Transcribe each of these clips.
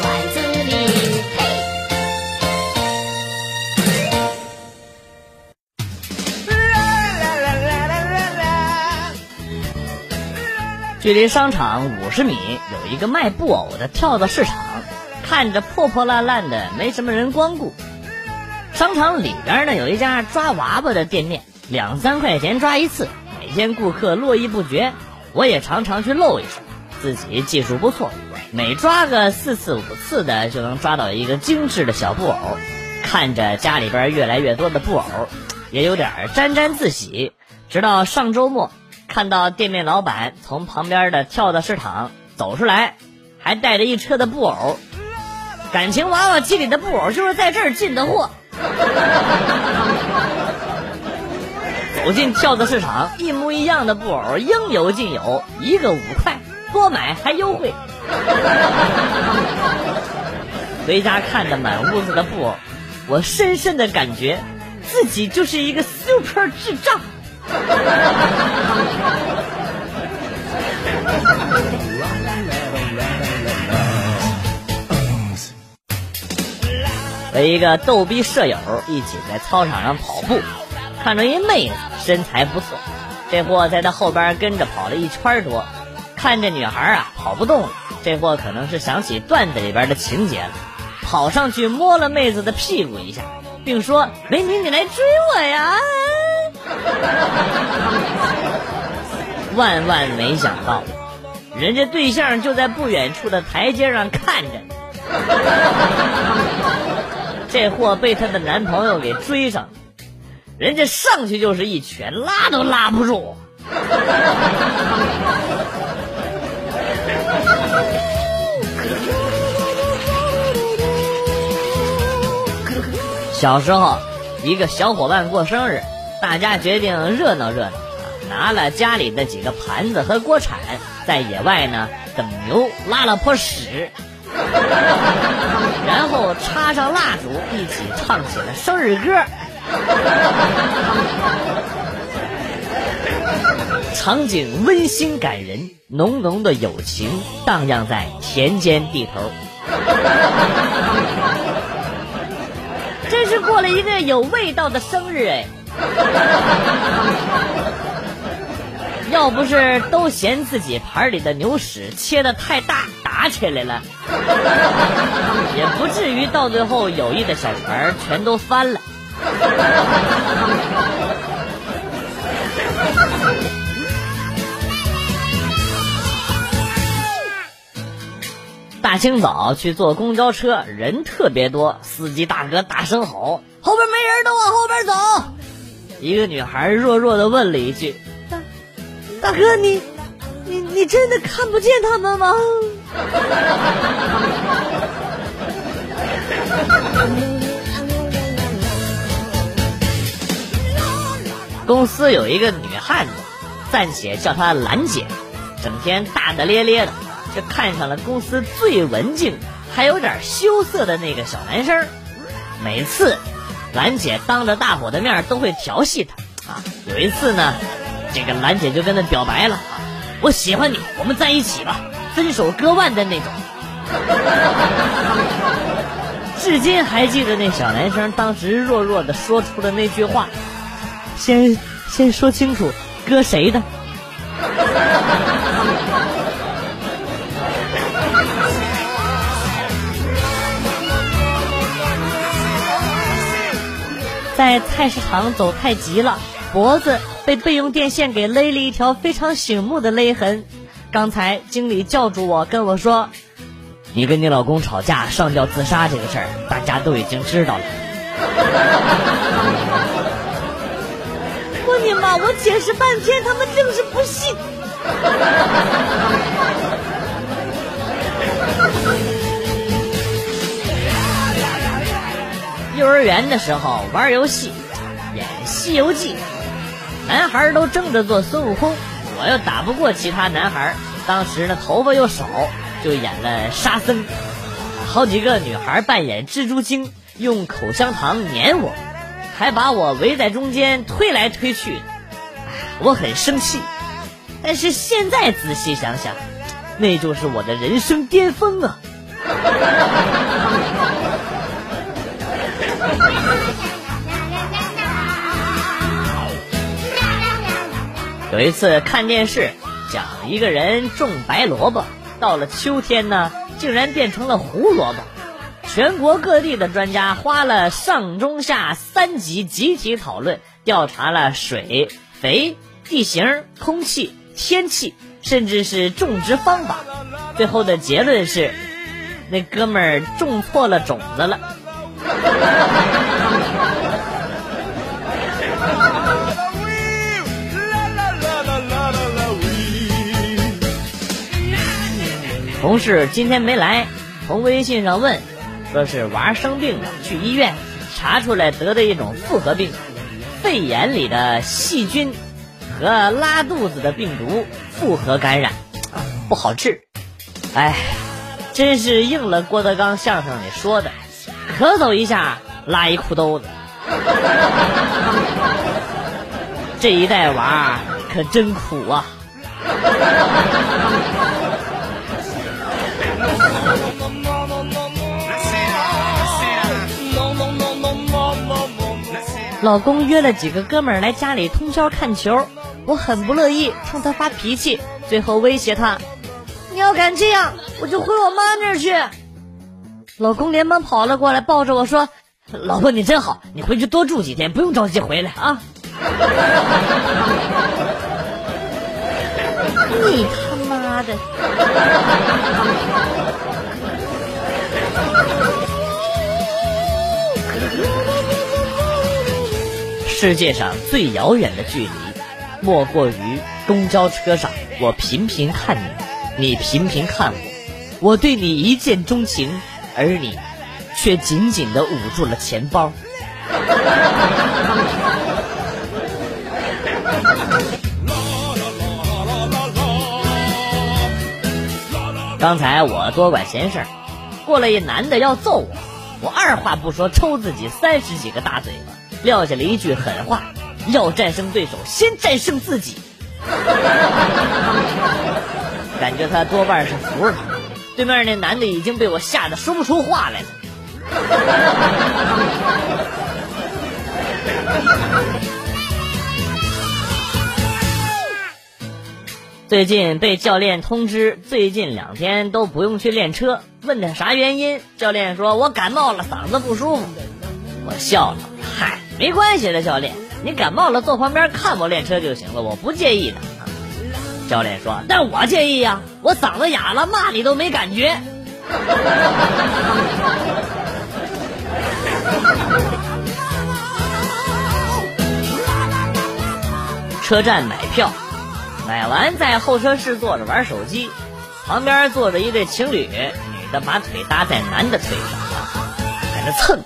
段子里。距离商场五十米有一个卖布偶的跳蚤市场，看着破破烂烂的，没什么人光顾。商场里边呢有一家抓娃娃的店面，两三块钱抓一次，每天顾客络绎不绝。我也常常去露一手，自己技术不错，每抓个四次五次的就能抓到一个精致的小布偶。看着家里边越来越多的布偶，也有点沾沾自喜。直到上周末。看到店面老板从旁边的跳蚤市场走出来，还带着一车的布偶，感情娃娃机里的布偶就是在这儿进的货。走进跳蚤市场，一模一样的布偶应有尽有，一个五块，多买还优惠。回家看着满屋子的布偶，我深深的感觉自己就是一个 super 智障。和一个逗逼舍友一起在操场上跑步，看着一妹子身材不错，这货在他后边跟着跑了一圈多，看这女孩啊跑不动了，这货可能是想起段子里边的情节了，跑上去摸了妹子的屁股一下，并说：“美女，你来追我呀！” 万万没想到，人家对象就在不远处的台阶上看着。这货被她的男朋友给追上，人家上去就是一拳，拉都拉不住。小时候，一个小伙伴过生日。大家决定热闹热闹，拿了家里的几个盘子和锅铲，在野外呢等牛拉了泼屎，然后插上蜡烛，一起唱起了生日歌。场景温馨感人，浓浓的友情荡漾在田间地头。有味道的生日哎！要不是都嫌自己盘里的牛屎切的太大打起来了，也不至于到最后友谊的小船全都翻了。大清早去坐公交车，人特别多，司机大哥大声吼：“后边没人，都往后边走。”一个女孩弱弱的问了一句：“大大哥，你你你真的看不见他们吗？” 公司有一个女汉子，暂且叫她兰姐，整天大大咧咧的，就看上了公司最文静还有点羞涩的那个小男生，每次。兰姐当着大伙的面都会调戏他，啊，有一次呢，这个兰姐就跟他表白了，啊，我喜欢你，我们在一起吧，分手割腕的那种。至今还记得那小男生当时弱弱的说出的那句话，先先说清楚，割谁的。在菜市场走太急了，脖子被备用电线给勒了一条非常醒目的勒痕。刚才经理叫住我，跟我说：“你跟你老公吵架上吊自杀这个事儿，大家都已经知道了。”我你妈！我解释半天，他们就是不信。幼儿园的时候玩游戏，演《西游记》，男孩都争着做孙悟空，我又打不过其他男孩，当时呢头发又少，就演了沙僧。好几个女孩扮演蜘蛛精，用口香糖粘我，还把我围在中间推来推去，我很生气。但是现在仔细想想，那就是我的人生巅峰啊！有一次看电视，讲一个人种白萝卜，到了秋天呢，竟然变成了胡萝卜。全国各地的专家花了上中下三级集体讨论，调查了水、肥、地形、空气、天气，甚至是种植方法。最后的结论是，那哥们儿种错了种子了。同事今天没来，从微信上问，说是娃生病了，去医院查出来得的一种复合病，肺炎里的细菌和拉肚子的病毒复合感染，不好治。哎，真是应了郭德纲相声里说的，咳嗽一下拉一裤兜子。这一代娃可真苦啊！老公约了几个哥们儿来家里通宵看球，我很不乐意，冲他发脾气，最后威胁他：“你要敢这样，我就回我妈那儿去。”老公连忙跑了过来，抱着我说：“老婆你真好，你回去多住几天，不用着急回来啊。”你他妈的！世界上最遥远的距离，莫过于公交车上，我频频看你，你频频看我，我对你一见钟情，而你却紧紧的捂住了钱包。刚才我多管闲事，过来一男的要揍我，我二话不说抽自己三十几个大嘴巴。撂下了一句狠话：“要战胜对手，先战胜自己。”感觉他多半是服了。对面那男的已经被我吓得说不出话来了。最近被教练通知，最近两天都不用去练车。问他啥原因，教练说：“我感冒了，嗓子不舒服。”我笑了，没关系的，教练，你感冒了坐旁边看我练车就行了，我不介意的。教练说：“但我介意呀，我嗓子哑了，骂你都没感觉。”车站买票，买完在候车室坐着玩手机，旁边坐着一对情侣，女的把腿搭在男的腿上，在那蹭。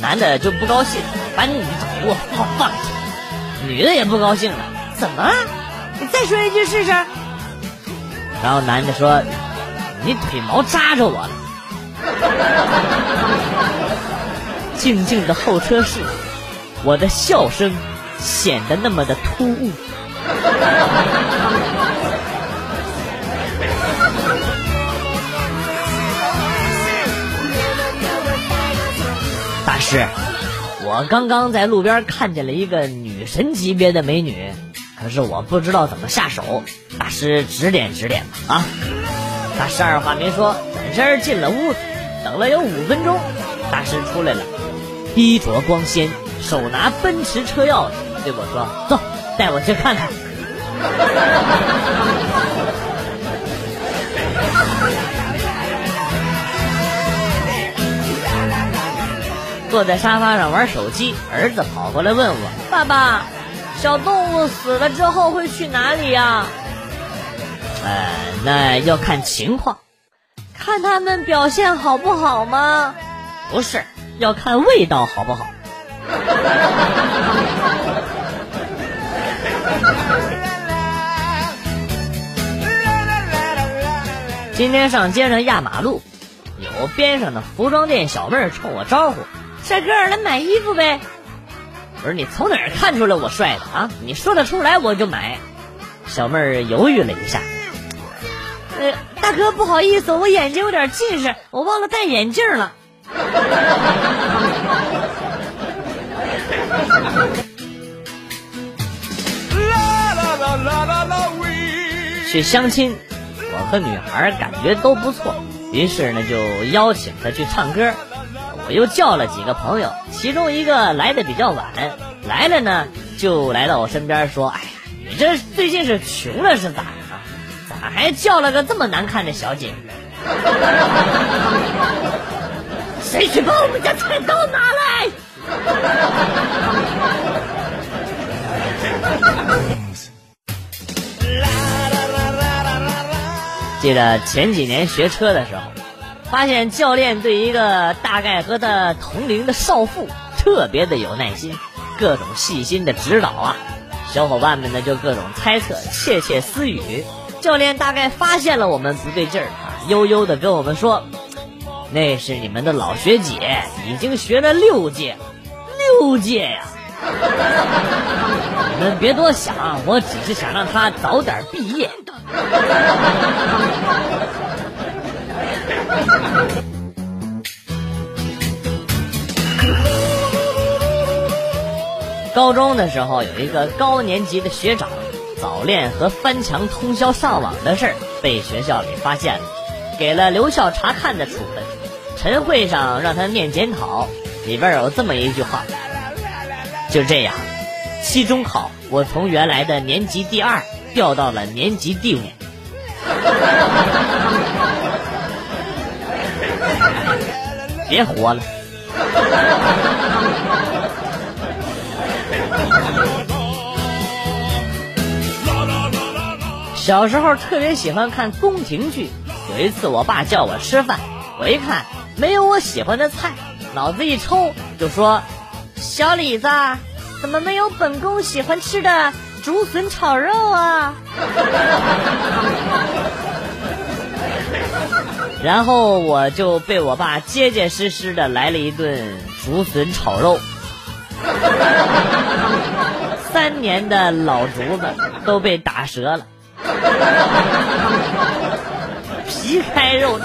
男的就不高兴，把女的给我放放下。女的也不高兴了，怎么了？你再说一句试试。然后男的说：“你腿毛扎着我了。”静静的候车室，我的笑声显得那么的突兀。是，我刚刚在路边看见了一个女神级别的美女，可是我不知道怎么下手，大师指点指点吧啊！大师二话没说，转身进了屋子，等了有五分钟，大师出来了，衣着光鲜，手拿奔驰车钥匙，对我说：“走，带我去看看。”坐在沙发上玩手机，儿子跑过来问我：“爸爸，小动物死了之后会去哪里呀？”呃，那要看情况，看他们表现好不好吗？不是，要看味道好不好。今天上街上压马路，有边上的服装店小妹冲我招呼。帅哥，来买衣服呗！我说你从哪儿看出来我帅的啊？你说得出来我就买。小妹儿犹豫了一下，呃，大哥不好意思，我眼睛有点近视，我忘了戴眼镜了。去相亲，我和女孩感觉都不错，于是呢就邀请她去唱歌。我又叫了几个朋友，其中一个来的比较晚，来了呢就来到我身边说：“哎呀，你这最近是穷了是咋的啊？咋还叫了个这么难看的小姐？谁去把我们家菜刀拿来？” 记得前几年学车的时候。发现教练对一个大概和他同龄的少妇特别的有耐心，各种细心的指导啊，小伙伴们呢就各种猜测、窃窃私语。教练大概发现了我们不对劲儿啊，悠悠的跟我们说：“那是你们的老学姐，已经学了六届，六届呀！你们别多想，我只是想让她早点毕业。” 高中的时候，有一个高年级的学长早恋和翻墙通宵上网的事儿被学校给发现了，给了留校查看的处分。晨会上让他念检讨，里边有这么一句话：就这样，期中考我从原来的年级第二掉到了年级第五。别活了。小时候特别喜欢看宫廷剧。有一次，我爸叫我吃饭，我一看没有我喜欢的菜，脑子一抽就说：“小李子，怎么没有本宫喜欢吃的竹笋炒肉啊？” 然后我就被我爸结结实实的来了一顿竹笋炒肉，三年的老竹子都被打折了。皮开肉绽。